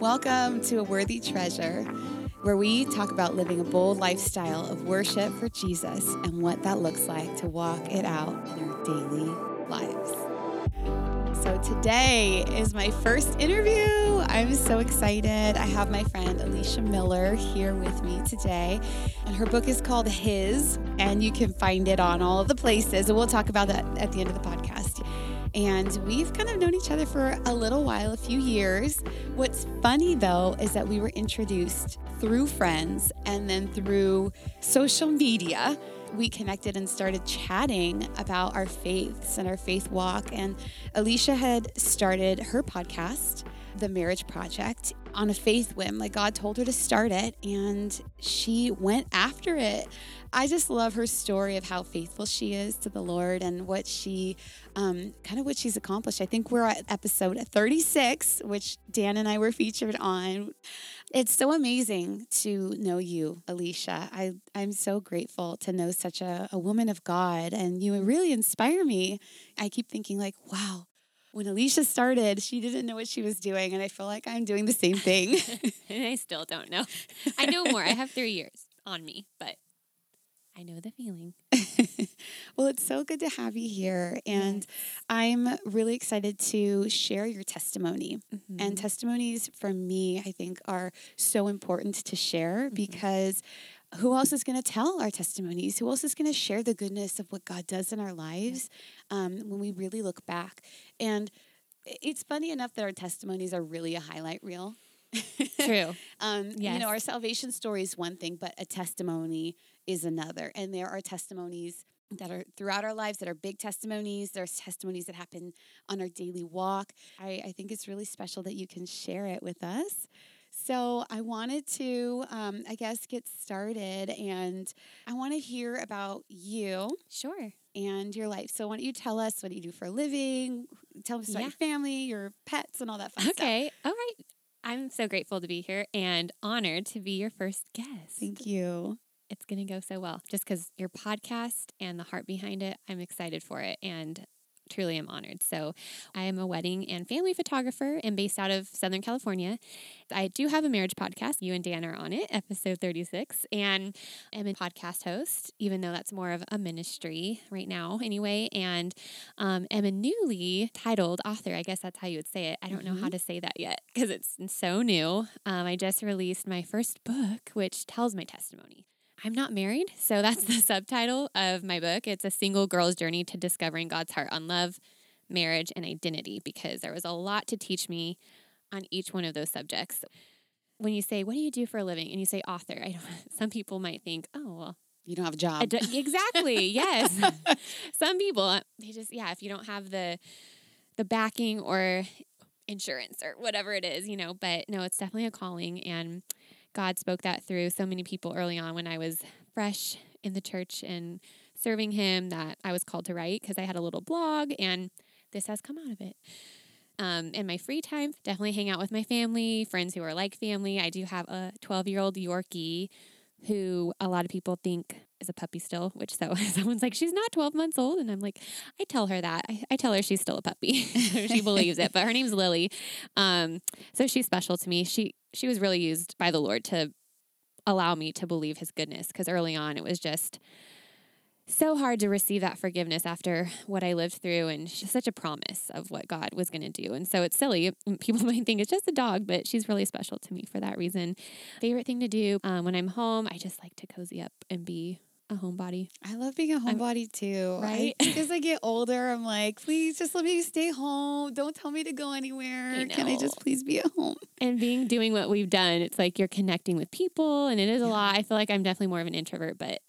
Welcome to A Worthy Treasure, where we talk about living a bold lifestyle of worship for Jesus and what that looks like to walk it out in our daily lives. So, today is my first interview. I'm so excited. I have my friend Alysha Miller here with me today, and her book is called His, and you can find it on all of the places. And we'll talk about that at the end of the podcast. And we've kind of known each other for a little while, a few years. What's funny though is that we were introduced through friends and then through social media. We connected and started chatting about our faiths and our faith walk. And Alysha had started her podcast, The Marriage Project, on a faith whim. Like God told her to start it, and she went after it. I just love her story of how faithful she is to the Lord and what she, um, kind of what she's accomplished. I think we're at episode 36, which Dan and I were featured on. It's so amazing to know you, Alysha. I, I'm so grateful to know such a, a woman of God, and you really inspire me. I keep thinking, like, wow, when Alysha started, she didn't know what she was doing, and I feel like I'm doing the same thing. and I still don't know. I know more. I have three years on me, but I know the feeling. well, it's so good to have you here. And yes. I'm really excited to share your testimony. Mm-hmm. And testimonies for me, I think, are so important to share mm-hmm. because who else is going to tell our testimonies? Who else is going to share the goodness of what God does in our lives um, when we really look back? And it's funny enough that our testimonies are really a highlight reel. True. um, yes. You know, our salvation story is one thing, but a testimony is another. And there are testimonies that are throughout our lives that are big testimonies. There's testimonies that happen on our daily walk. I, I think it's really special that you can share it with us. So I wanted to, um, I guess, get started and I want to hear about you. Sure. And your life. So why don't you tell us what do you do for a living? Tell us about yeah. your family, your pets, and all that fun okay. stuff. Okay. All right. I'm so grateful to be here and honored to be your first guest. Thank you it's going to go so well just because your podcast and the heart behind it, I'm excited for it. And truly am honored. So, I am a wedding and family photographer and based out of Southern California. I do have a marriage podcast. You and Dan are on it, episode 36, and I'm a podcast host, even though that's more of a ministry right now, anyway. And um, am a newly titled author. I guess that's how you would say it. I don't mm-hmm. know how mm-hmm. to say that yet because it's so new. Um, I just released my first book, which tells my testimony. I'm not married. So that's the subtitle of my book. It's a single girl's journey to discovering God's heart on love, marriage, and identity because there was a lot to teach me on each one of those subjects. When you say, What do you do for a living? and you say author, I don't, some people might think, Oh, well, you don't have a job. Do, exactly. yes. some people, uh, they just, yeah, if you don't have the, the backing or insurance or whatever it is, you know, but no, it's definitely a calling. And God spoke that through so many people early on when I was fresh in the church and serving Him that I was called to write because I had a little blog and this has come out of it. Um, in my free time, definitely hang out with my family, friends who are like family. I do have a 12 year old Yorkie who a lot of people think is a puppy still, which so someone's like, she's not 12 months old. And I'm like, I tell her that. I, I tell her she's still a puppy. she believes it, but her name's Lily. Um, so she's special to me. She, she was really used by the Lord to allow me to believe his goodness. Cause early on it was just so hard to receive that forgiveness after what I lived through and such a promise of what God was going to do. And so it's silly. People might think it's just a dog, but she's really special to me for that reason. Favorite thing to do um, when I'm home, I just like to cozy up and be a homebody. I love being a homebody too. Right? As I get older, I'm like, please just let me stay home. Don't tell me to go anywhere. I Can I just please be at home? And being doing what we've done, it's like you're connecting with people and it is a lot. I feel like I'm definitely more of an introvert, but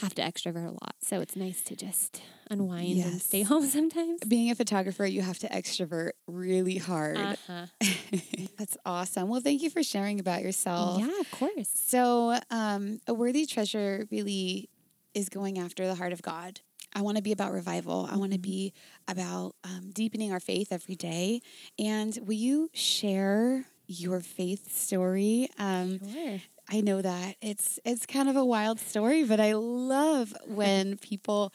have to extrovert a lot. So it's nice to just unwind yes. and stay home sometimes. Being a photographer, you have to extrovert really hard. Uh-huh. That's awesome. Well, thank you for sharing about yourself. Yeah, of course. So, um, a worthy treasure really is going after the heart of God. I want to be about revival. I want to mm-hmm. be about um, deepening our faith every day. And will you share your faith story? Um, sure. I know that it's it's kind of a wild story, but I love when people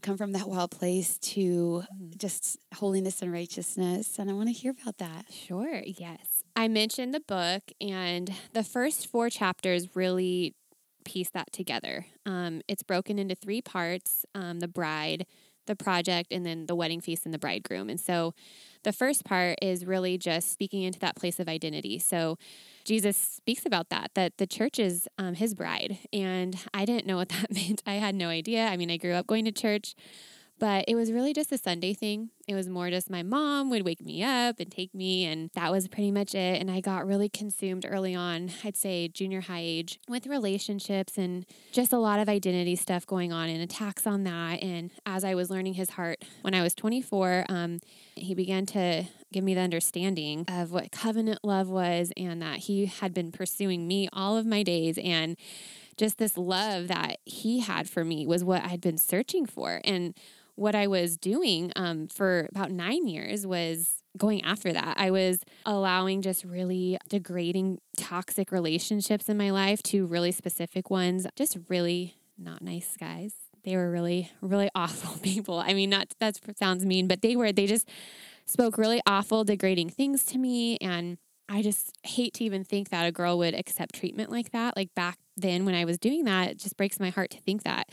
come from that wild place to mm-hmm. just holiness and righteousness, and I want to hear about that. Sure. Yes. I mentioned the book, and the first four chapters really piece that together. Um, it's broken into three parts um, the bride, the project, and then the wedding feast and the bridegroom. And so the first part is really just speaking into that place of identity. So Jesus speaks about that, that the church is um, his bride. And I didn't know what that meant. I had no idea. I mean, I grew up going to church. But it was really just a Sunday thing. It was more just my mom would wake me up and take me, and that was pretty much it. And I got really consumed early on, I'd say junior high age, with relationships and just a lot of identity stuff going on and attacks on that. And as I was learning his heart when I was 24, um, he began to give me the understanding of what covenant love was and that he had been pursuing me all of my days. And just this love that he had for me was what I'd been searching for. And what I was doing um, for about nine years was going after that. I was allowing just really degrading, toxic relationships in my life to really specific ones, just really not nice guys. They were really, really awful people. I mean, not that sounds mean, but they were, they just spoke really awful, degrading things to me. And I just hate to even think that a girl would accept treatment like that. Like back then when I was doing that, it just breaks my heart to think that.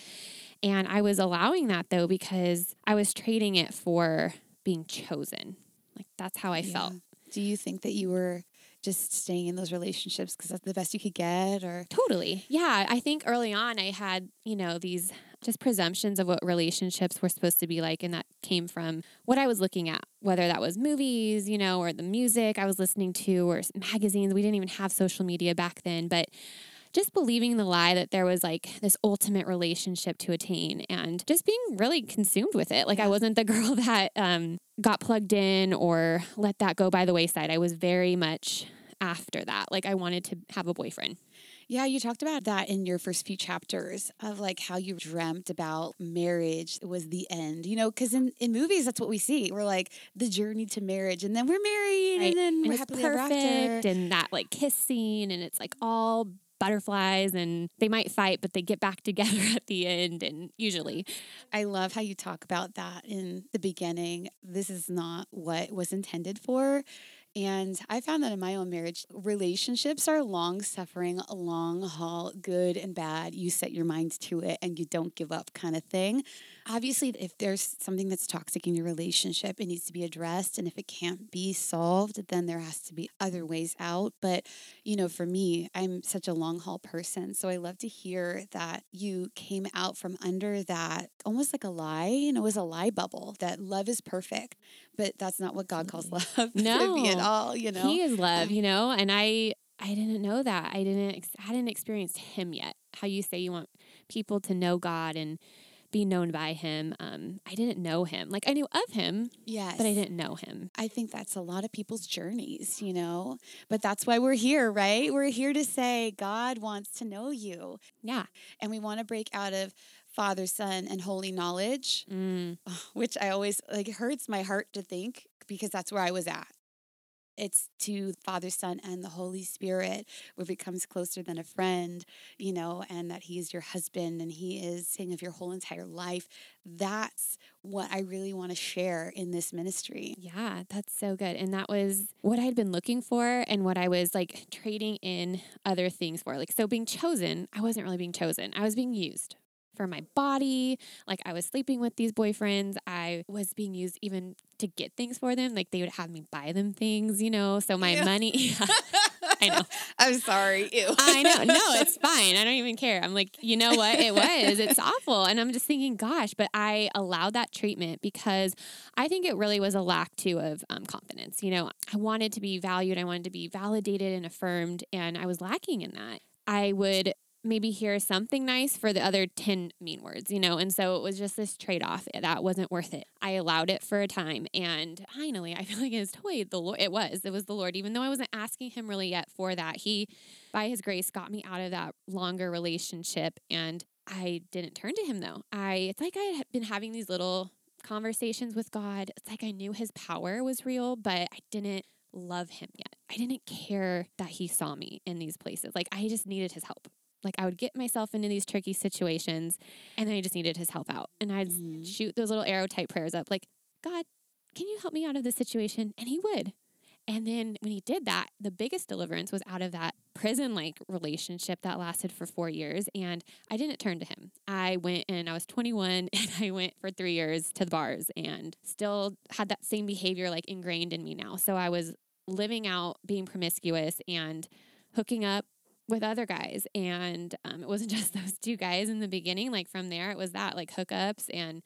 And I was allowing that though because I was trading it for being chosen. Like that's how I yeah. felt. Do you think that you were just staying in those relationships because that's the best you could get or totally yeah i think early on i had you know these just presumptions of what relationships were supposed to be like and that came from what i was looking at whether that was movies you know or the music i was listening to or magazines we didn't even have social media back then but just believing the lie that there was like this ultimate relationship to attain and just being really consumed with it. Like I wasn't the girl that um, got plugged in or let that go by the wayside. I was very much after that. Like I wanted to have a boyfriend. Yeah, you talked about that in your first few chapters of like how you dreamt about marriage was the end, you know, because in, in movies, that's what we see. We're like the journey to marriage, and then we're married, right. and then and we're happily perfect, ever after. And that like kiss scene, and it's like all butterflies and they might fight, but they get back together at the end. And usually, I love how you talk about that in the beginning. This is not what was intended for. And I found that in my own marriage, relationships are long suffering, long haul, good and bad. You set your mind to it and you don't give up kind of thing. Obviously, if there's something that's toxic in your relationship, it needs to be addressed. And if it can't be solved, then there has to be other ways out. But, you know, for me, I'm such a long haul person. So I love to hear that you came out from under that almost like a lie. You know, it was a lie bubble that love is perfect, but that's not what God calls love no, to be at all, you know? He is love, um you know? And I, I didn't know that. I didn't, I hadn't experienced him yet. How you say you want people to know God and, be known by him. Um, I didn't know him. Like I knew of him, yes, but I didn't know him. I think that's a lot of people's journeys, you know. But that's why we're here, right? We're here to say God wants to know you. Yeah, and we want to break out of Father, Son, and Holy knowledge, mm. which I always like hurts my heart to think because that's where I was at. It's to Father, Son, and the Holy Spirit, where he comes closer than a friend, you know, and that he is your husband and he is saying of your whole entire life. That's what I really want to share in this ministry. Yeah, that's so good. And that was what I had been looking for and what I was like trading in other things for. Like, so being chosen, I wasn't really being chosen, I was being used for my body. Like I was sleeping with these boyfriends. I was being used even to get things for them. Like they would have me buy them things, you know. So my Ew. money. Yeah, I know. I'm sorry. Ew. I know. No, it's fine. I don't even care. I'm like, you know what? It was. It's awful. And I'm just thinking, gosh, but I allowed that treatment because I think it really was a lack too of um, confidence. You know, I wanted to be valued. I wanted to be validated and affirmed, and I was lacking in that. I would maybe hear something nice for the other 10 mean words, you know? And so it was just this trade off eh, that wasn't worth it. I allowed it for a time. And finally, I feel like it was totally the Lord. It was, it was the Lord. Even though I wasn't asking Him really yet for that, He, by His grace, got me out of that longer relationship. And I didn't turn to Him though. I, it's like I had been having these little conversations with God. It's like I knew His power was real, but I didn't love him yet. I didn't care that he saw me in these places. Like I just needed his help. Like I would get myself into these tricky situations and then I just needed his help out. And I'd mm-hmm. shoot those little arrow type prayers up like, God, can you help me out of this situation? And he would. And then when he did that, the biggest deliverance was out of that prison like relationship that lasted for four years. And I didn't turn to him. I went and I was 21 and I went for three years to the bars and still had that same behavior like ingrained in me now. So I was living out being promiscuous and hooking up with other guys. And um, it wasn't just those two guys in the beginning. Like from there, it was that like hookups and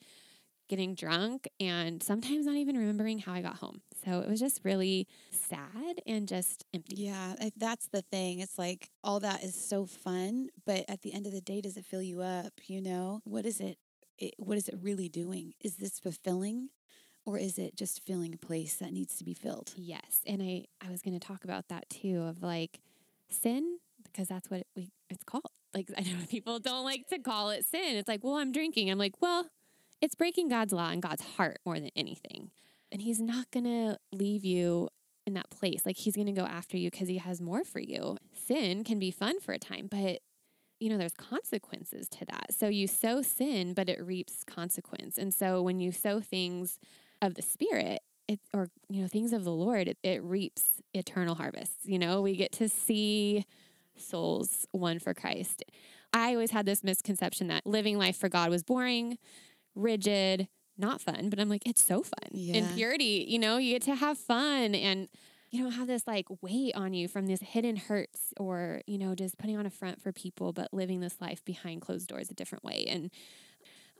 getting drunk and sometimes not even remembering how I got home. So it was just really sad and just empty. Yeah, that's the thing. It's like all that is so fun, but at the end of the day, does it fill you up? You know, what is it? it what is it really doing? Is this fulfilling? Or is it just filling a place that needs to be filled? Yes. And I, I was going to talk about that too of like sin because that's what we it's called. Like I know people don't like to call it sin. It's like, well, I'm drinking. I'm like, well, it's breaking God's law and God's heart more than anything. And he's not going to leave you in that place. Like he's going to go after you because he has more for you. Sin can be fun for a time, but you know, there's consequences to that. So you sow sin, but it reaps consequence. And so when you sow things of the spirit, it, or you know things of the lord it, it reaps eternal harvests you know we get to see souls won for Christ. I always had this misconception that living life for God was boring, rigid, not fun, but I'm like, it's so fun. Yeah. In purity, you know, you get to have fun and you don't have this like weight on you from this hidden hurts or, you know, just putting on a front for people, but living this life behind closed doors a different way. And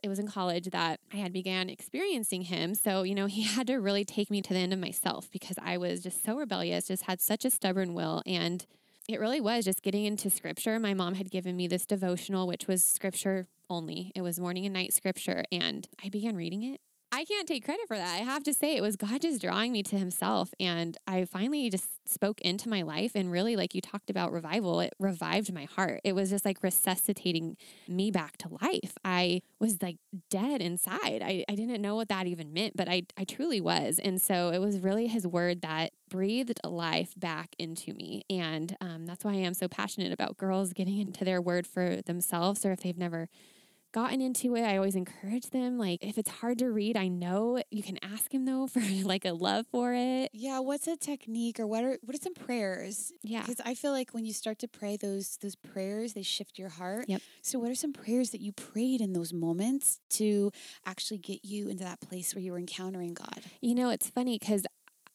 it was in college that I had began experiencing him. So, you know, he had to really take me to the end of myself because I was just so rebellious, just had such a stubborn will. And it really was just getting into scripture. My mom had given me this devotional, which was scripture only. It was morning and night scripture. And I began reading it I can't take credit for that. I have to say it was God just drawing me to himself and I finally just spoke into my life and really like you talked about revival, it revived my heart. It was just like resuscitating me back to life. I was like dead inside. I, I didn't know what that even meant, but I I truly was. And so it was really his word that breathed life back into me. And um, that's why I am so passionate about girls getting into their word for themselves or if they've never gotten into it, I always encourage them. Like, if it's hard to read, I know you can ask him though for like a love for it. Yeah. What's a technique or what are what are some prayers? Yeah. Because I feel like when you start to pray those those prayers, they shift your heart. Yep. So what are some prayers that you prayed in those moments to actually get you into that place where you were encountering God? You know, it's funny because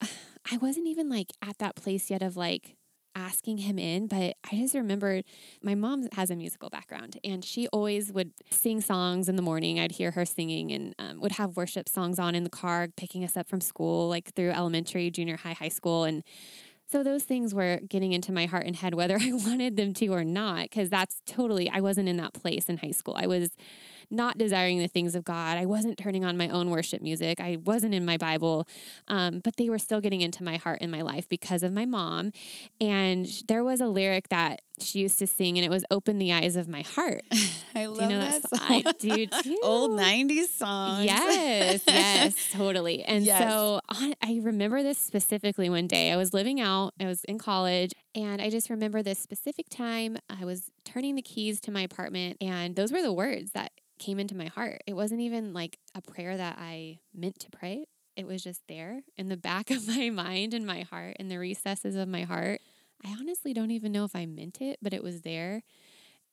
I wasn't even like at that place yet of like asking him in, but I just remembered my mom has a musical background and she always would sing songs in the morning. I'd hear her singing and um, would have worship songs on in the car, picking us up from school, like through elementary, junior high, high school. And so those things were getting into my heart and head, whether I wanted them to or not, because that's totally, I wasn't in that place in high school. I was not desiring the things of God. I wasn't turning on my own worship music. I wasn't in my Bible, um, but they were still getting into my heart and my life because of my mom. And there was a lyric that she used to sing, and it was "Open the eyes of my heart." I love you know that, song. I do too. Old '90s song. Yes, yes, totally. And yes. so I remember this specifically. One day, I was living out. I was in college, and I just remember this specific time. I was turning the keys to my apartment, and those were the words that came into my heart. It wasn't even like a prayer that I meant to pray. It was just there in the back of my mind and my heart, in the recesses of my heart. I honestly don't even know if I meant it, but it was there.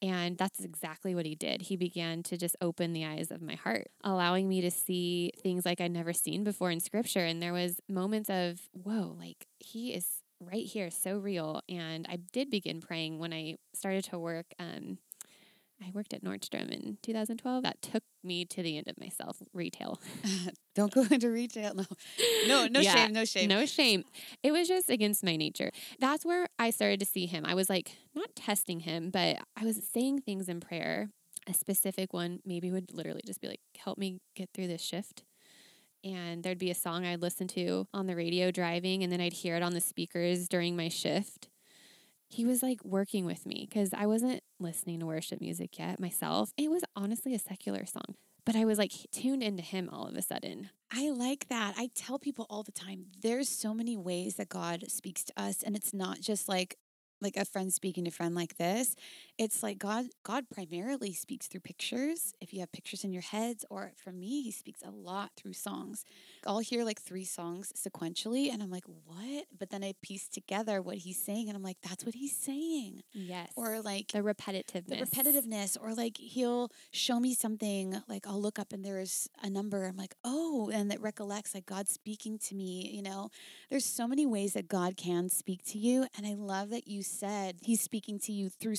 And that's exactly what he did. He began to just open the eyes of my heart, allowing me to see things like I'd never seen before in scripture. And there was moments of, whoa, like he is right here, so real. And I did begin praying when I started to work um, I worked at Nordstrom in 2012. That took me to the end of myself, retail. Don't go into retail. No, no, no yeah, shame, no shame. No shame. It was just against my nature. That's where I started to see him. I was like, not testing him, but I was saying things in prayer. A specific one maybe would literally just be like, help me get through this shift. And there'd be a song I'd listen to on the radio driving, and then I'd hear it on the speakers during my shift he was like working with me because I wasn't listening to worship music yet myself. It was honestly a secular song, but I was like tuned into him all of a sudden. I like that. I tell people all the time there's so many ways that God speaks to us, and it's not just like like a friend speaking to friend like this it's like God God primarily speaks through pictures. If you have pictures in your heads, or for me, he speaks a lot through songs. I'll hear like three songs sequentially and I'm like, what? But then I piece together what he's saying and I'm like, that's what he's saying. Yes. Or like the repetitiveness. the repetitiveness or like he'll show me something like i'll look up and there's a number i'm like oh and that recollects like god speaking to me you know there's so many ways that god can speak to you and i love that you said he's speaking to you through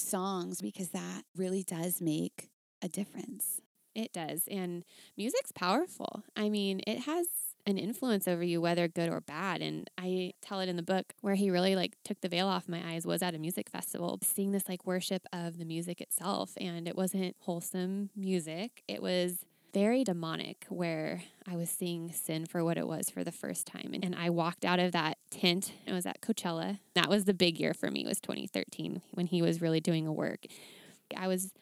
songs because that really does make a difference It does. And music's powerful. I mean, it has an influence over you, whether good or bad. And I tell it in the book where he really like took the veil off my eyes was at a music festival, seeing this like worship of the music itself. And it wasn't wholesome music. It was very demonic where I was seeing sin for what it was for the first time. And, and I walked out of that tent. It was at Coachella. That was the big year for me It was 2013 when he was really doing a work. I was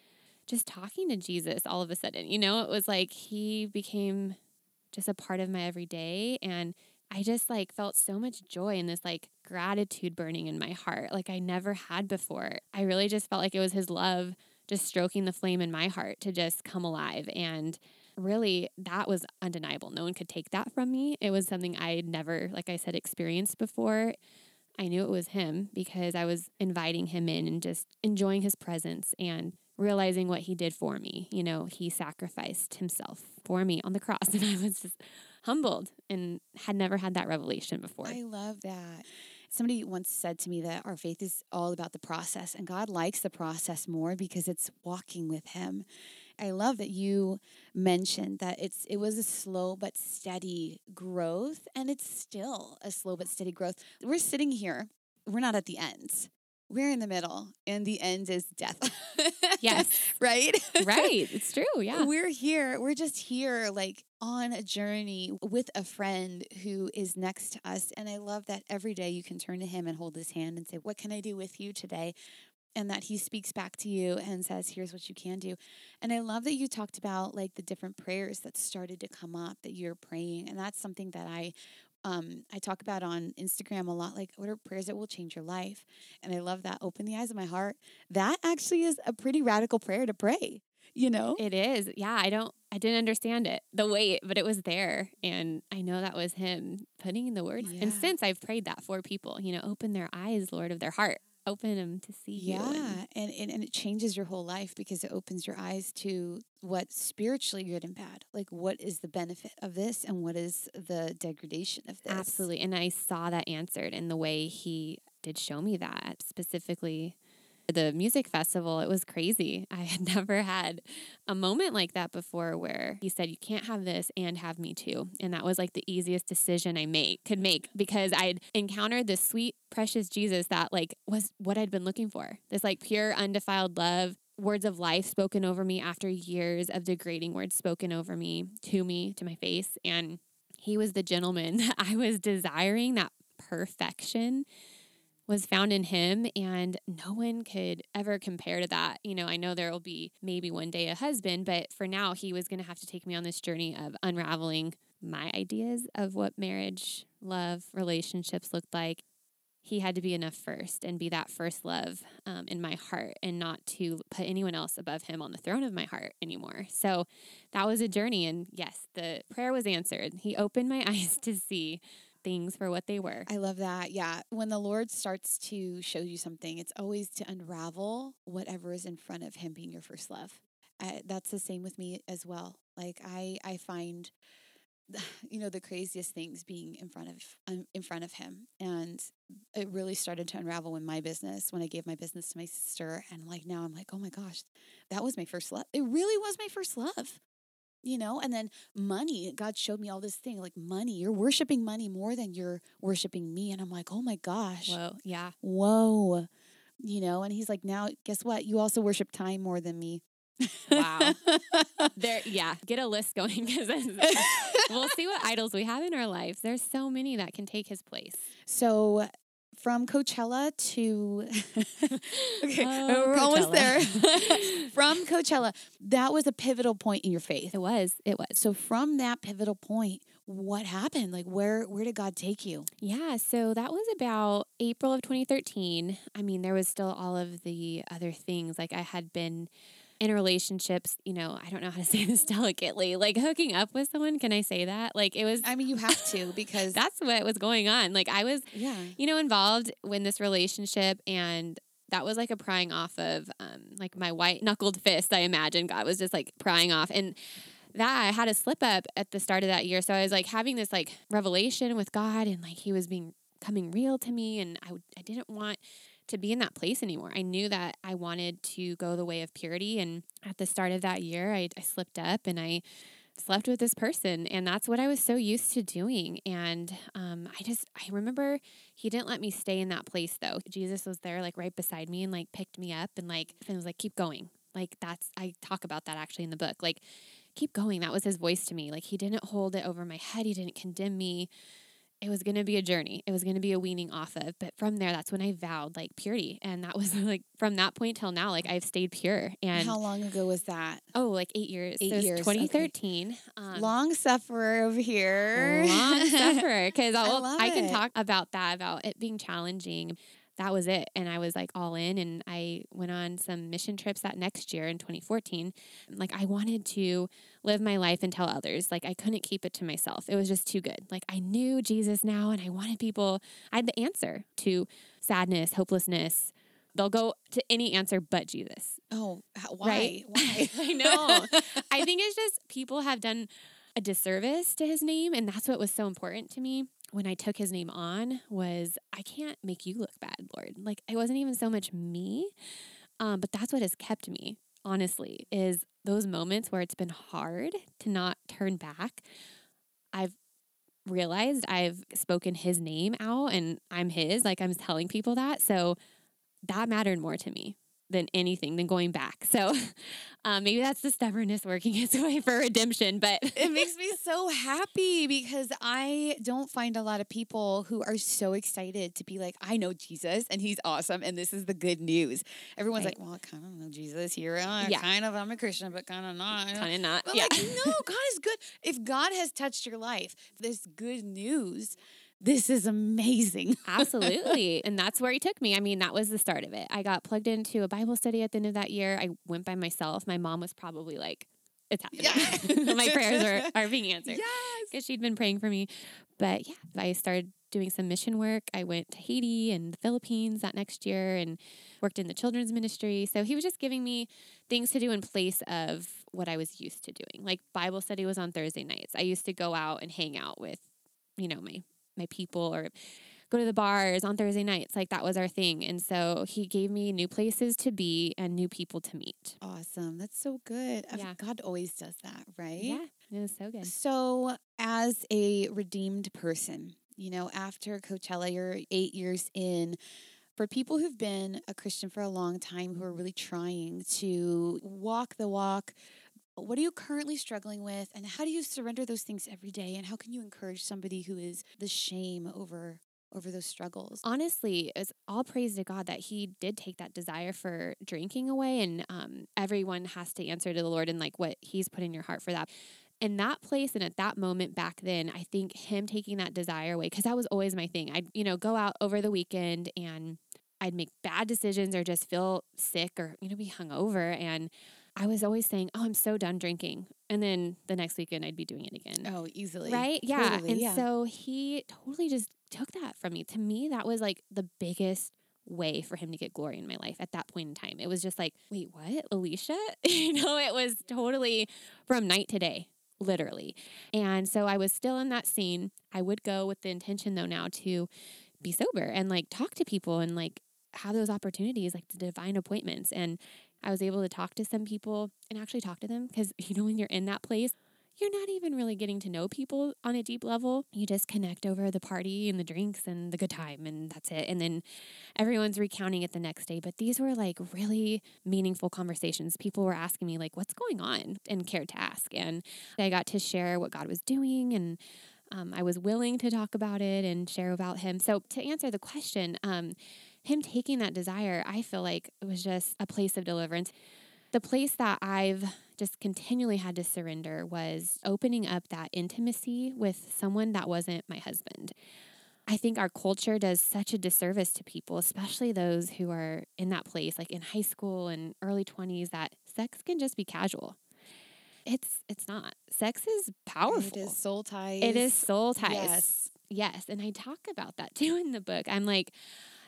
just talking to Jesus all of a sudden. You know, it was like he became just a part of my everyday and I just like felt so much joy and this like gratitude burning in my heart like I never had before. I really just felt like it was his love just stroking the flame in my heart to just come alive and really that was undeniable. No one could take that from me. It was something I never like I said experienced before. I knew it was him because I was inviting him in and just enjoying his presence and realizing what he did for me. You know, he sacrificed himself for me on the cross. And I was just humbled and had never had that revelation before. i love that Somebody once said to me that our faith is all about the process, and God likes the process more because it's walking with Him. I love that you mentioned that it's it was a slow but steady growth, and it's still a slow but steady growth. We're sitting here, we're not at the end. We're in the middle, and the end is death. Yes. right? right. It's true. Yeah. We're here. We're just here, like on a journey with a friend who is next to us. And I love that every day you can turn to him and hold his hand and say, What can I do with you today? And that he speaks back to you and says, Here's what you can do. And I love that you talked about like the different prayers that started to come up that you're praying. And that's something that I um, I talk about on Instagram a lot, like what are prayers that will change your life? And I love that. Open the eyes of my heart. That actually is a pretty radical prayer to pray, you know? It is. Yeah. I don't, I didn't understand it, the weight, but it was there. And I know that was him putting in the words. And since I've prayed that for people, you know, open their eyes, Lord, of their heart, open them to see. Yeah, and- and, and it changes your whole life because it opens your eyes to what's spiritually good and bad. Like what is the benefit of this and what is the degradation of this? Absolutely. And I saw that answered in the way he did show me that specifically. The music festival, it was crazy. I had never had a moment like that before where he said, You can't have this and have me too. And that was like the easiest decision I make could make because I'd encountered this sweet, precious Jesus that like was what I'd been looking for. This like pure, undefiled love, words of life spoken over me after years of degrading words spoken over me, to me, to my face. And he was the gentleman that I was desiring, that perfection was found in him and no one could ever compare to that. You know, I know there will be maybe one day a husband, but for now he was going to have to take me on this journey of unraveling my ideas of what marriage, love, relationships looked like. He had to be enough first and be that first love um, in my heart and not to put anyone else above him on the throne of my heart anymore. So that was a journey. And yes, the prayer was answered. He opened my eyes to see things for what they were. I love that. Yeah. When the Lord starts to show you something, it's always to unravel whatever is in front of Him being your first love. That's the same with me as well. Like I, I find, you know, the craziest things being in front of um, in front of Him, and it really started to unravel in my business, when I gave my business to my sister, and like now I'm like, oh my gosh, that was my first love. It really was my first love you know and then money god showed me all this thing like money you're worshiping money more than you're worshiping me and i'm like oh my gosh Whoa, yeah. whoa you know and he's like now guess what you also worship time more than me Wow. There, yeah. Get a list going because we'll see what idols we have in our lives. There's so many that can take his place. so from Coachella to okay, Oh, we're almost there. From Coachella, that was a pivotal point in your faith. It was. It was. So from that pivotal point, what happened? Like where where did God take you? Yeah, so that was about April of 2013. I mean, there was still all of the other things. Like I had been in relationships, you know, I don't know how to say this delicately, like hooking up with someone. Can I say that? Like it was I mean, you have to because that's what was going on. Like I was, yeah. you know, involved in this relationship and that was like a prying off of um, like my white knuckled fist. I imagine God was just like prying off. And that I had a slip up at the start of that year. So I was like having this like revelation with God and like he was being coming real to me. And I, I didn't want to be in that place anymore. I knew that I wanted to go the way of purity. And at the start of that year, I, I slipped up and I slept with this person. And that's what I was so used to doing. And um, I just, I remember he didn't let me stay in that place though. Jesus was there like right beside me and like picked me up and like, and was like, keep going. Like that's, I talk about that actually in the book. Like, keep going. That was his voice to me. Like he didn't hold it over my head. He didn't condemn me it was going to be a journey. It was going to be a weaning off of. But from there, that's when I vowed like purity. And that was like from that point till now, like I've stayed pure. And How long ago was that? oh, like eight years. Eight so it was years, okay. 2013. Um, Long sufferer over here. long sufferer. Because I I, I can it. talk about that, about it being challenging. That was it. And I was like all in. And I went on some mission trips that next year in 2014. Like I wanted to live my life and tell others. Like I couldn't keep it to myself. It was just too good. Like I knew Jesus now and I wanted people, I had the answer to sadness, hopelessness. They'll go to any answer but Jesus. Oh, why? Right? Why? I know. I think it's just people have done a disservice to his name and that's what was so important to me when I took his name on was I can't make you look bad, Lord. Like it wasn't even so much me. Um, but that's what has kept me, honestly, is those moments where it's been hard to not turn back. I've realized I've spoken his name out and I'm his, like I'm telling people that. So that mattered more to me than anything than going back. So um, maybe that's the stubbornness working its way for redemption. But it makes me so happy because I don't find a lot of people who are so excited to be like, I know Jesus and he's awesome and this is the good news. Everyone's Right. like, well, I kind of know Jesus here. Yeah. Kind of, I'm a Christian, but kind of not. kind of not. But yeah. like, no, God is good. If God has touched your life, this good news, this is amazing. Absolutely. And that's where he took me. I mean, that was the start of it. I got plugged into a Bible study at the end of that year. I went by myself. My mom was probably like, it's happening. Yeah. My prayers are, are being answered Yes. because she'd been praying for me. But yeah, I started doing some mission work. I went to Haiti and the Philippines that next year and worked in the children's ministry. So he was just giving me things to do in place of what I was used to doing. Like Bible study was on Thursday nights. I used to go out and hang out with, you know, my my people or go to the bars on Thursday nights. Like that was our thing. And so he gave me new places to be and new people to meet. Awesome. That's so good. Yeah. God always does that, right? Yeah, it was so good. So, as a redeemed person, you know, after Coachella, you're eight years in. For people who've been a Christian for a long time, who are really trying to walk the walk, what are you currently struggling with? And how do you surrender those things every day? And how can you encourage somebody who is the shame over over those struggles? honestly, it's all praise to God that He did take that desire for drinking away, and um, everyone has to answer to the Lord and like what He's put in your heart for that. In that place and at that moment back then, I think Him taking that desire away because that was always my thing. I'd you know go out over the weekend and I'd make bad decisions or just feel sick or you know be hungover and. I was always saying, "Oh, I'm so done drinking," and then the next weekend I'd be doing it again. Oh, easily. Right? Yeah. Totally, and yeah. so he totally just took that from me. To me, that was like the biggest way for him to get glory in my life at that point in time. It was just like, wait, what? Alysha? you know, it was totally from night to day, literally. And so I was still in that scene. I would go with the intention though now to be sober and like talk to people and like have those opportunities, like the divine appointments. And I was able to talk to some people and actually talk to them because, you know, when you're in that place, you're not even really getting to know people on a deep level. You just connect over the party and the drinks and the good time, and that's it. And then everyone's recounting it the next day. But these were like really meaningful conversations. People were asking me, like, what's going on? And cared to ask. And I got to share what God was doing and um, I was willing to talk about it and share about him. So, to answer the question, um, him taking that desire, I feel like it was just a place of deliverance. The place that I've just continually had to surrender was opening up that intimacy with someone that wasn't my husband. I think our culture does such a disservice to people, especially those who are in that place, like in high school and early 20s, that sex can just be casual. It's it's not. Sex is powerful. It is soul ties. It is soul ties. Yes. Yes, and I talk about that too in the book. I'm like,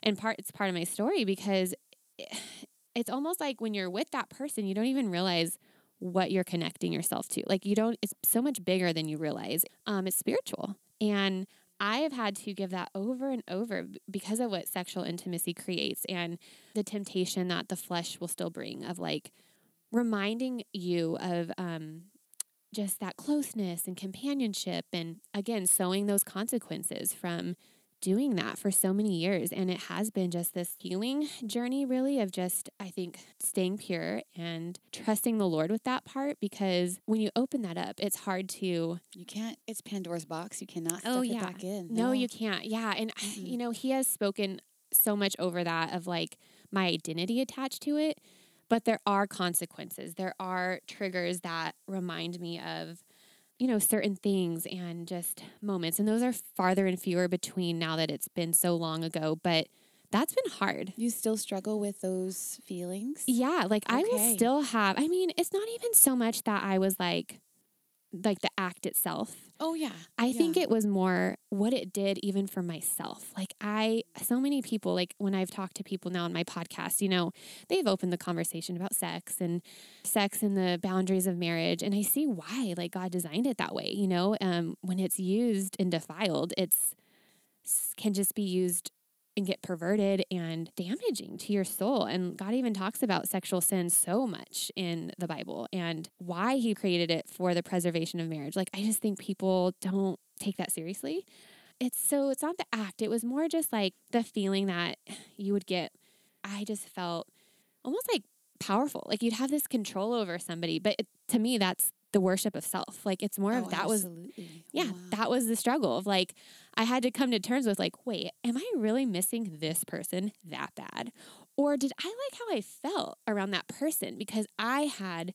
and part it's part of my story because it's almost like when you're with that person, you don't even realize what you're connecting yourself to. Like you don't. It's so much bigger than you realize. Um, it's spiritual, and I have had to give that over and over because of what sexual intimacy creates and the temptation that the flesh will still bring of like reminding you of um, just that closeness and companionship. And again, sowing those consequences from doing that for so many years. And it has been just this healing journey, really, of just, I think, staying pure and trusting the Lord with that part. Because when you open that up, it's hard to. You can't, it's Pandora's box. You cannot Oh, yeah. it back in. No, you can't. Yeah. And, Mhm. you know, He has spoken so much over that of like my identity attached to it. But there are consequences. There are triggers that remind me of you know, certain things and just moments. And those are farther and fewer between now that it's been so long ago. But that's been hard. You still struggle with those feelings? Yeah. Like I will still have, I mean, it's not even so much that I was like, like the act itself. Oh, yeah. I think it was more what it did even for myself. Like I so many people like when I've talked to people now on my podcast, you know, they've opened the conversation about sex and sex and the boundaries of marriage and I see why like God designed it that way, you know. Um when it's used and defiled, it's can just be used get perverted and damaging to your soul. And God even talks about sexual sin so much in the Bible and why He created it for the preservation of marriage. Like, I just think people don't take that seriously. It's so, it's not the act, it was more just like the feeling that you would get. I just felt almost like powerful. Like you'd have this control over somebody. But it, to me, that's the worship of self. Like it's more Oh, of that was yeah, Wow. that was the struggle of like, I had to come to terms with like, wait, am I really missing this person that bad? Or did I like how I felt around that person because I had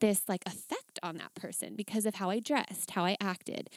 this like effect on that person because of how I dressed, how I acted?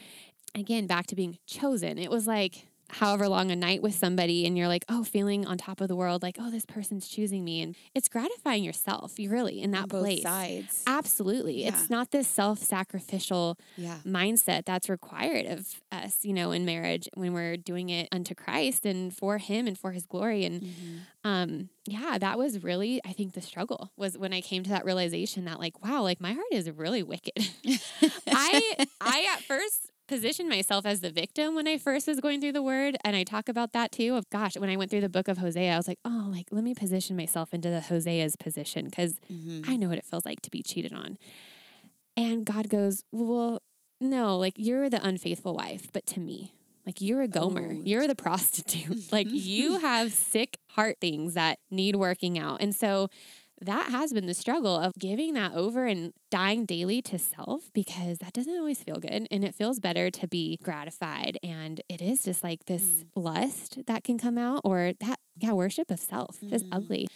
Again, back to being chosen. It was like, however long a night with somebody and you're like, oh, feeling on top of the world, like, oh, this person's choosing me. And it's gratifying yourself, you really, in that On both place. sides. Absolutely. Yeah. It's not this self sacrificial Yeah. mindset that's required of us, you know, in marriage when we're doing it unto Christ and for Him and for His glory. And Mhm. um, yeah, that was really, I think, the struggle was when I came to that realization that, like, wow, like my heart is really wicked. I, I at first positioned myself as the victim when I first was going through the word. And I talk about that too of gosh, when I went through the book of Hosea, I was like, oh, like, let me position myself into the Hosea's position because Mhm. I know what it feels like to be cheated on. And God goes, Well, no, like you're the unfaithful wife, but to me, like you're a Gomer, Oh. you're the prostitute. like you have sick heart things that need working out. And so that has been the struggle of giving that over and dying daily to self because that doesn't always feel good. And it feels better to be gratified. And it is just like this lust that can come out or that, yeah, worship of self, just Mhm. ugly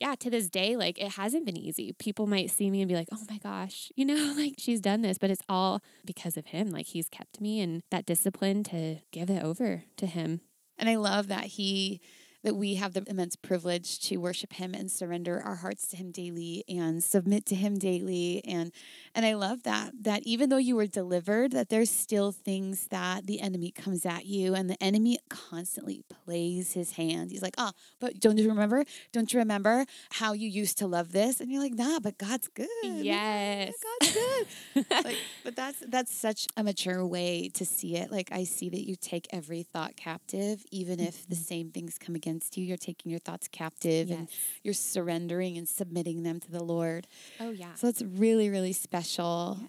yeah, to this day, like it hasn't been easy. People might see me and be like, oh my gosh, you know, like she's done this, but it's all because of him. Like he's kept me and that discipline to give it over to him. And I love that he that we have the immense privilege to worship him and surrender our hearts to him daily and submit to him daily and and I love that that even though you were delivered that there's still things that the enemy comes at you and the enemy constantly plays his hand. He's like, "Oh, but don't you remember? Don't you remember how you used to love this?" And you're like, "Nah, but God's good." Yes. God's good. like, but that's that's such a mature way to see it. Like I see that you take every thought captive, even if the mm-hmm. same things come against you. You're taking your thoughts captive and you're surrendering and submitting them to the Lord. Oh, yeah. So it's really, really special.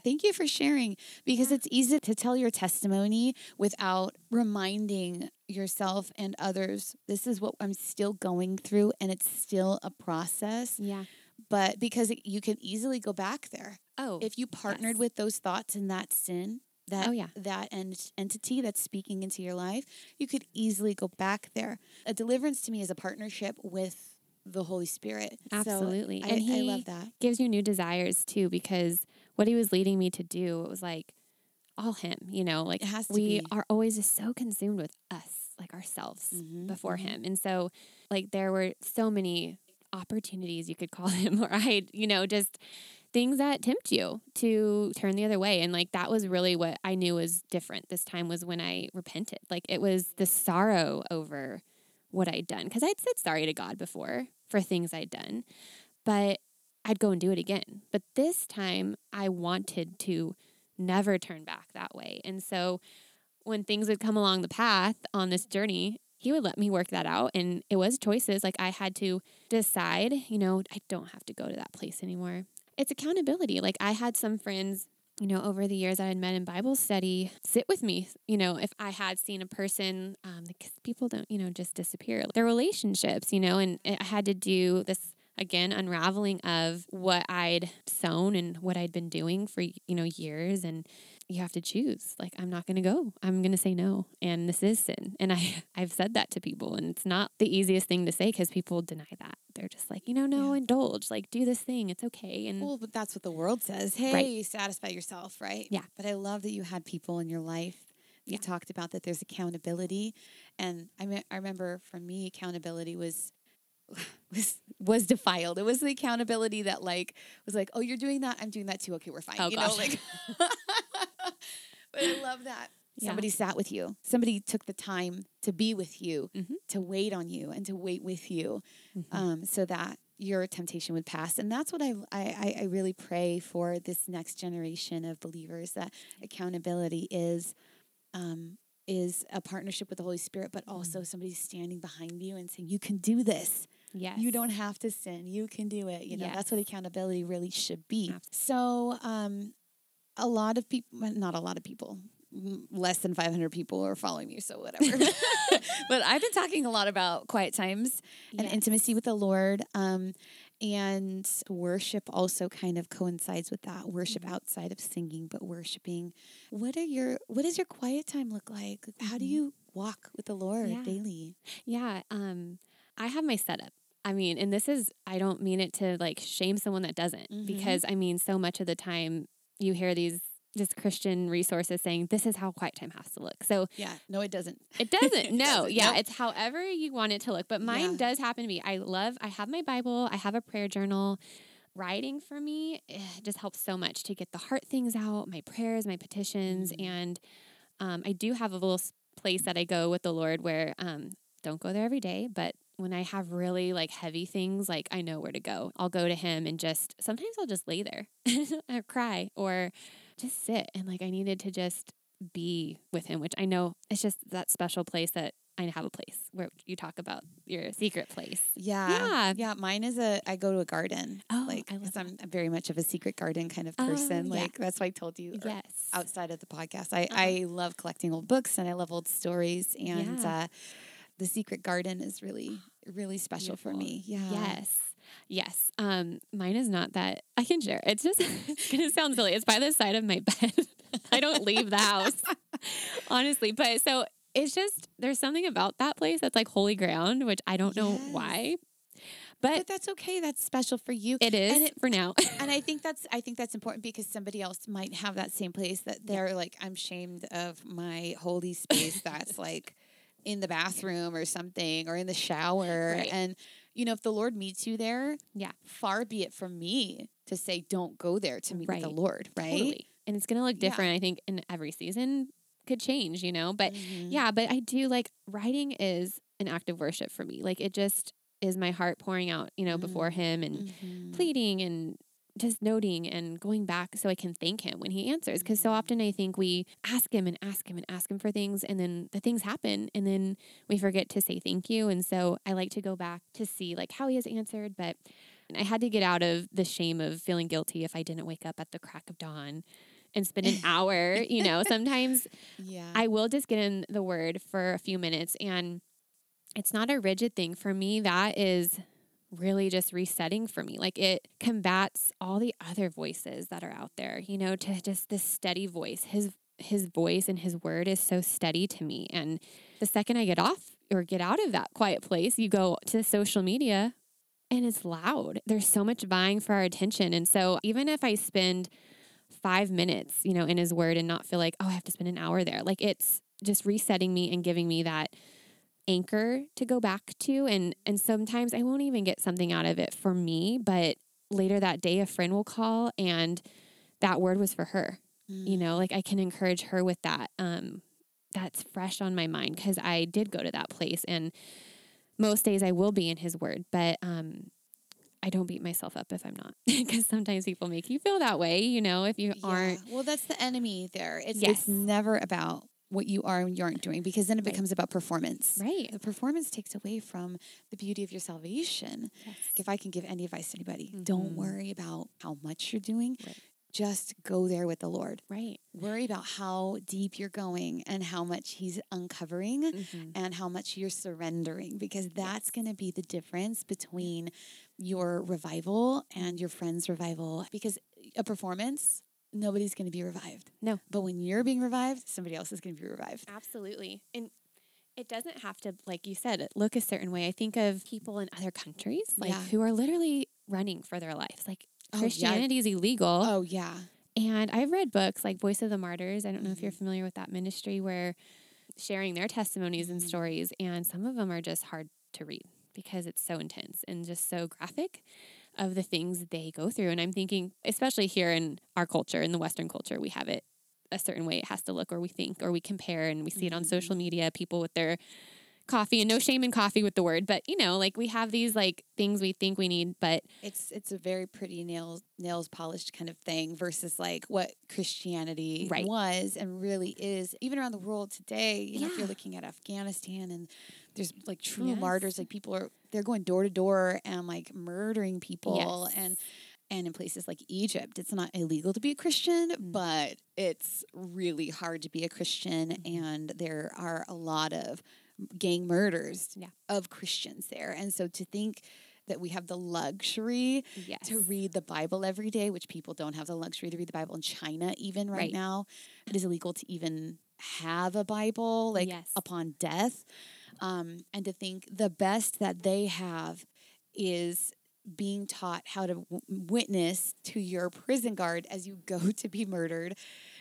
Thank you for sharing because it's easy to tell your testimony without reminding yourself and others this is what I'm still going through and it's still a process. Yeah. But because you can easily go back there Oh, if you partnered yes. with those thoughts and that sin, that Oh, yeah. that ent- entity that's speaking into your life, you could easily go back there. A deliverance to me is a partnership with the Holy Spirit. So Absolutely. I, And I he- love that. gives you new desires too because what he was leading me to do it was like all him you know like It has to we be. are always just so consumed with us like ourselves Mhm, before mhm. him. And so like there were so many opportunities you could call him or i you know just things that tempt you to turn the other way. And like that was really what i knew was different this time was when i repented. Like it was the sorrow over what i'd done because i'd said sorry to god before for things i'd done. But I'd go and do it again. But this time I wanted to never turn back that way. And so when things would come along the path on this journey, he would let me work that out. And it was choices. Like I had to decide, you know, I don't have to go to that place anymore. It's accountability. Like I had some friends, you know, over the years I had met in Bible study sit with me, you know, if I had seen a person, um, because people don't, you know, just disappear. Their relationships, you know, and I had to do this again unraveling of what I'd sown and what I'd been doing for you know years and you have to choose like I'm not going to go I'm going to say no and this is sin and I I've said that to people and it's not the easiest thing to say cuz people deny that they're just like you know no Yeah. indulge like do this thing it's okay and Well, but that's what the world says. Hey, Right. satisfy yourself, right? Yeah. But I love that you had people in your life. You Yeah. talked about that there's accountability, and I mean, I remember for me, accountability was was was defiled. It was the accountability that like was like, oh, you're doing that, I'm doing that too. Okay, we're fine. Oh, you gosh. know, like. but I love that. Yeah. Somebody sat with you. Somebody took the time to be with you, Mhm. to wait on you, and to wait with you Mhm. um, so that your temptation would pass. And that's what I, I, I really pray for this next generation of believers that accountability is. Um, is a partnership with the Holy Spirit, but also somebody standing behind you and saying, You can do this. yes You don't have to sin. You can do it. You know, that's what accountability really should be. Absolutely. So, um, a lot of people, not a lot of people, less than 500 people are following me, so whatever. but I've been talking a lot about quiet times and Yes. intimacy with the Lord. Um, and worship also kind of coincides with that worship Mm-hmm. outside of singing, but worshiping. What are your, what does your quiet time look like? How do Mhm. you walk with the Lord Yeah. daily? Yeah, um, I have my setup. I mean, and this is I don't mean it to like shame someone that doesn't Mhm. because I mean so much of the time you hear these just Christian resources saying this is how quiet time has to look. So Yeah. No, it doesn't. it doesn't. It no, doesn't. yeah, Nope. it's however you want it to look. But mine Yeah. does happen to be. I love. I have my Bible. I have a prayer journal. Writing for me eh, just helps so much to get the heart things out, my prayers, my petitions, Mhm. and um, I do have a little place that I go with the Lord where um, don't go there every day, but when I have really like heavy things, like I know where to go. I'll go to Him and just sometimes I'll just lay there or cry or just sit and like I needed to just be with Him, which I know it's just that special place that I have a place where you talk about your secret place. Yeah. Yeah. Yeah. Mine is a, I go to a garden. Oh, like, I love I'm very much of a secret garden kind of Oh, person. yeah. Like, that's why I told you Yes. outside of the podcast. I, Uh-huh. I love collecting old books and I love old stories. And Yeah. uh, the secret garden is really, really special for me. Yeah. Yes. Yes. Um, mine is not that I can share. It's just it gonna silly. It's by the side of my bed. I don't leave the house. Honestly. But so it's just there's something about that place that's like holy ground, which I don't know why. But But that's okay. That's special for you. it is and it- for now. and I think that's I think that's important because somebody else might have that same place that they're like I'm shamed of my holy space that's like in the bathroom or something or in the shower Right. and you know if the Lord meets you there Yeah. far be it from me to say don't go there to meet with the Lord right Totally. And it's gonna look Yeah. different, I think, in every season could change, you know. But Mhm. Yeah, but I do like writing is an act of worship for me. Like it just is my heart pouring out, you know, before Mm. him and Mhm. pleading and just noting and going back so I can thank him when he answers. Because so Mhm. often I think we ask him and ask him and ask him for things, and then the things happen, and then we forget to say thank you. And so I like to go back to see like how he has answered. But I had to get out of the shame of feeling guilty if I didn't wake up at the crack of dawn and spend an hour. You know, sometimes yeah I will just get in the word for a few minutes and it's not a rigid thing for me that is really just resetting for me like it combats all the other voices that are out there you know to just this steady voice his his voice and his word is so steady to me. And the second I get off or get out of that quiet place, you go to social media and it's loud. There's so much vying for our attention. And so even if I spend five minutes, you know, in his word and not feel like, oh, I have to spend an hour there, like it's just resetting me and giving me that anchor to go back to and and sometimes I won't even get something out of it for me but later that day a friend will call and that word was for her Mm. you know like i can encourage her with that um that's fresh on my mind because i did go to that place and most days i will be in his word but um i don't beat myself up if i'm not because sometimes people make you feel that way you know if you aren't Well, that's the enemy there. It's, Yes. it's never about what you are and you aren't doing because then it Right. becomes about performance. right The performance takes away from the beauty of your salvation. Yes. If I can give any advice to anybody, don't Mhm. worry about how much you're doing. Right. Just go there with the Lord. right Worry about how deep you're going and how much He's uncovering Mhm. and how much you're surrendering because that's going to be the difference between your revival and your friend's revival because a performance nobody's going to be revived No. but when you're being revived somebody else is going to be revived Absolutely. And it doesn't have to, like you said, look a certain way. I think of people in other countries, like Yeah. who are literally running for their lives. Like Oh, yeah. Christianity is illegal. oh yeah And I've read books like Voice of the Martyrs. I don't know if you're Mhm. familiar with that ministry where sharing their testimonies and Mhm. stories. And some of them are just hard to read because it's so intense and just so graphic of the things they go through. And I'm thinking, especially here in our culture, in the Western culture, we have it a certain way it has to look, or we think, or we compare, and we see it on mm-hmm. social media, people with their coffee and no shame in coffee with the word but you know like we have these like things we think we need but it's it's a very pretty nails nails polished kind of thing versus like what christianity Right. was and really is even around the world today you know if Yeah. you're looking at afghanistan and there's like true Yes. martyrs like people are they're going door to door and like murdering people Yes. and and in places like Egypt, it's not illegal to be a Christian, Mm. but it's really hard to be a Christian. Mhm. And there are a lot of gang murders Yeah. of Christians there. And so to think that we have the luxury yes to read the Bible every day, which people don't have the luxury to read the Bible in China, even right, Right. now. It is illegal to even have a Bible, like Yes. upon death. Um, and to think the best that they have is being taught how to w- witness to your prison guard as you go to be murdered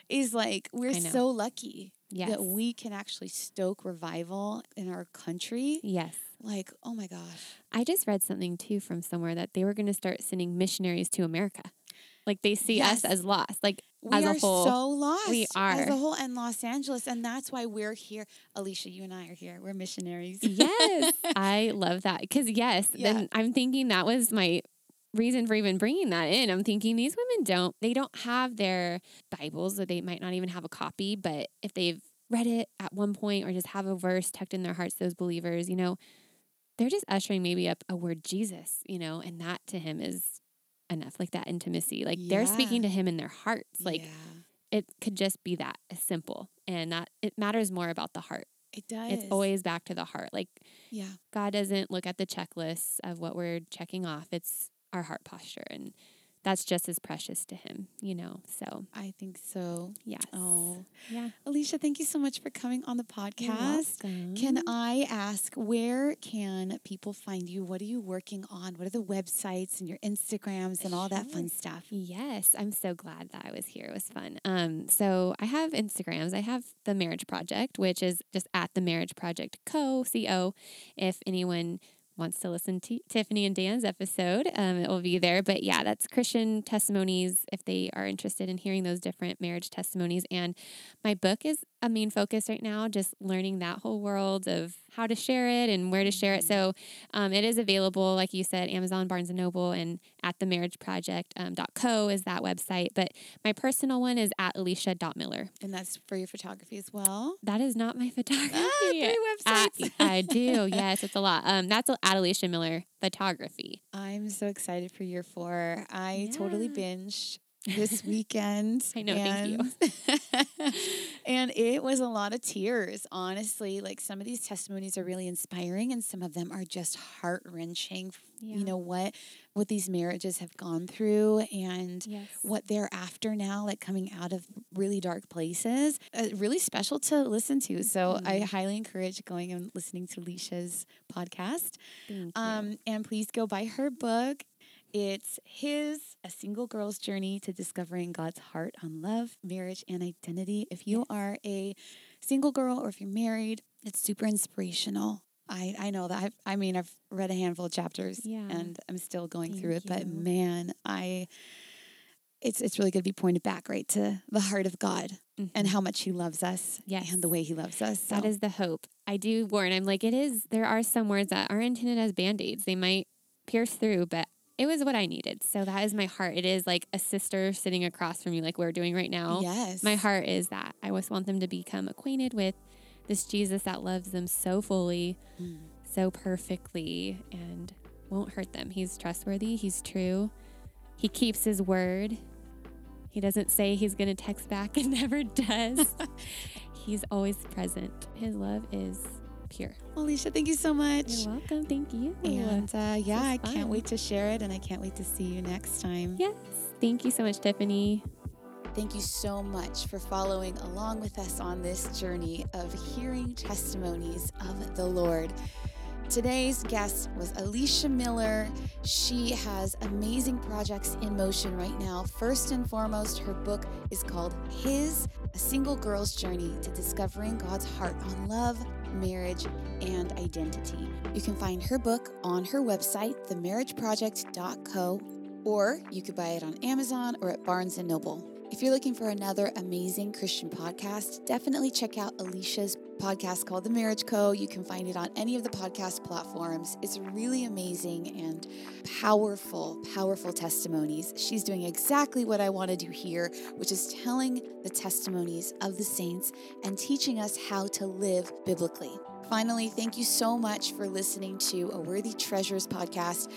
is like we're so lucky yes that we can actually stoke revival in our country. yes Like, oh my gosh. I just read something too from somewhere that they were going to start sending missionaries to America. Like they see us as lost, like We as a whole. so lost we are as a whole in Los Angeles, and that's why we're here. Alysha, you and I are here. We're missionaries. yes, I love that because yes, Yeah. then I'm thinking that was my reason for even bringing that in. I'm thinking these women don't they don't have their Bibles, or they might not even have a copy, but if they've read it at one point or just have a verse tucked in their hearts, those believers, you know, they're just ushering maybe up a word Jesus, you know, and that to him is enough, like that intimacy. Like they're speaking to him in their hearts. Like yeah, it could just be that simple. And that it matters more about the heart. it does. It's always back to the heart. Like yeah. God doesn't look at the checklists of what we're checking off. It's our heart posture. And that's just as precious to him, you know? So, I think so. yes. Oh, yeah. Alysha, thank you so much for coming on the You're podcast. welcome. Can I ask where can people find you? What are you working on? What are the websites and your Instagrams and all that fun stuff? Yes, I'm so glad that I was here. It was fun. Um, so I have Instagrams. I have the Marriage Project, which is just at the Marriage Project Co. C O. If anyone wants to listen to Tiffany and Dan's episode, um, it will be there. But yeah, that's Christian testimonies if they are interested in hearing those different marriage testimonies. And my book is a main focus right now, just learning that whole world of how to share it and where to share it. So um, it is available, like you said, Amazon, Barnes and Noble, and at the Marriage Project um, .co is that website. But my personal one is at Alysha.miller. And that's for your photography as well. That is not my photography. Ah, three websites. I do. Yes, it's a lot. Um, that's at Alysha Miller Photography. I'm so excited for year four. I totally binged this weekend. I know, thank you. And it was a lot of tears, honestly. Like some of these testimonies are really inspiring and some of them are just heart wrenching. Yeah. You know what what these marriages have gone through and Yes. what they're after now, like coming out of really dark places. Uh, really special to listen to. So I Mm-hmm. highly encourage going and listening to Leisha's podcast. Um, and please go buy her book. It's his A Single Girl's Journey to Discovering God's Heart on Love, Marriage, and Identity. If you are a single girl or if you're married, it's super inspirational. I, I know that. I've, I mean, I've read a handful of chapters Yeah. and I'm still going through it, Thank but man, I. It's, it's really going to be pointed back right to the heart of God and Mhm. how much He loves us Yes. and the way He loves us. That So- is the hope. I do warn. I'm like, it is. There are some words that are intended as band aids. They might pierce through, but it was what I needed. So that is my heart. It is like a sister sitting across from you, like we're doing right now. yes. My heart is that I just want them to become acquainted with this Jesus that loves them so fully, Mm. so perfectly, and won't hurt them. He's trustworthy. He's true. He keeps his word. He doesn't say he's going to text back and never does. he's always present. His love is pure. Alysha, thank you so much. You're welcome. Thank you. And uh, yeah, I can't wait to share it and I can't wait to see you next time. yes. Thank you so much, Tiffany. Thank you so much for following along with us on this journey of hearing testimonies of the Lord. Today's guest was Alysha Miller. She has amazing projects in motion right now. First and foremost, her book is called His, a single girl's journey to discovering God's heart on love, marriage, and identity. You can find her book on her website, themarriageproject.co, or you could buy it on Amazon or at Barnes & Noble. If you're looking for another amazing Christian podcast, definitely check out Alysha's podcast called The Marriage Co. You can find it on any of the podcast platforms. It's really amazing and powerful, powerful testimonies. She's doing exactly what I want to do here, which is telling the testimonies of the saints and teaching us how to live biblically. Finally, thank you so much for listening to a Worthy Treasures podcast.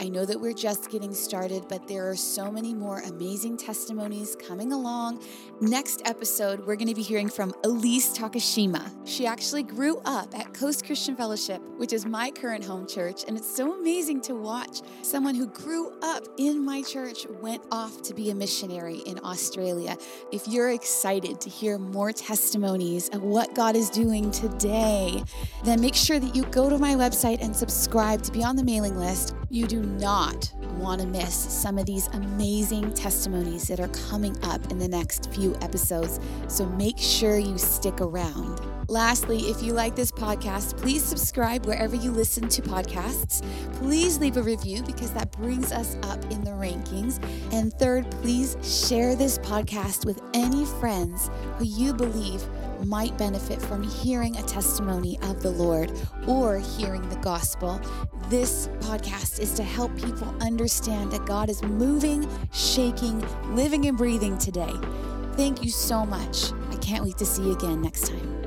I know that we're just getting started, but there are so many more amazing testimonies coming along. Next episode, we're going to be hearing from Elise Takashima. She actually grew up at Coast Christian Fellowship, which is my current home church, and it's so amazing to watch someone who grew up in my church went off to be a missionary in Australia. If you're excited to hear more testimonies of what God is doing today, then make sure that you go to my website and subscribe to be on the mailing list. You do not want to miss some of these amazing testimonies that are coming up in the next few episodes. So make sure you stick around. Lastly, if you like this podcast, please subscribe wherever you listen to podcasts. Please leave a review because that brings us up in the rankings. And third, please share this podcast with any friends who you believe might benefit from hearing a testimony of the Lord or hearing the gospel. This podcast is to help people understand that God is moving, shaking, living, and breathing today. Thank you so much. I can't wait to see you again next time.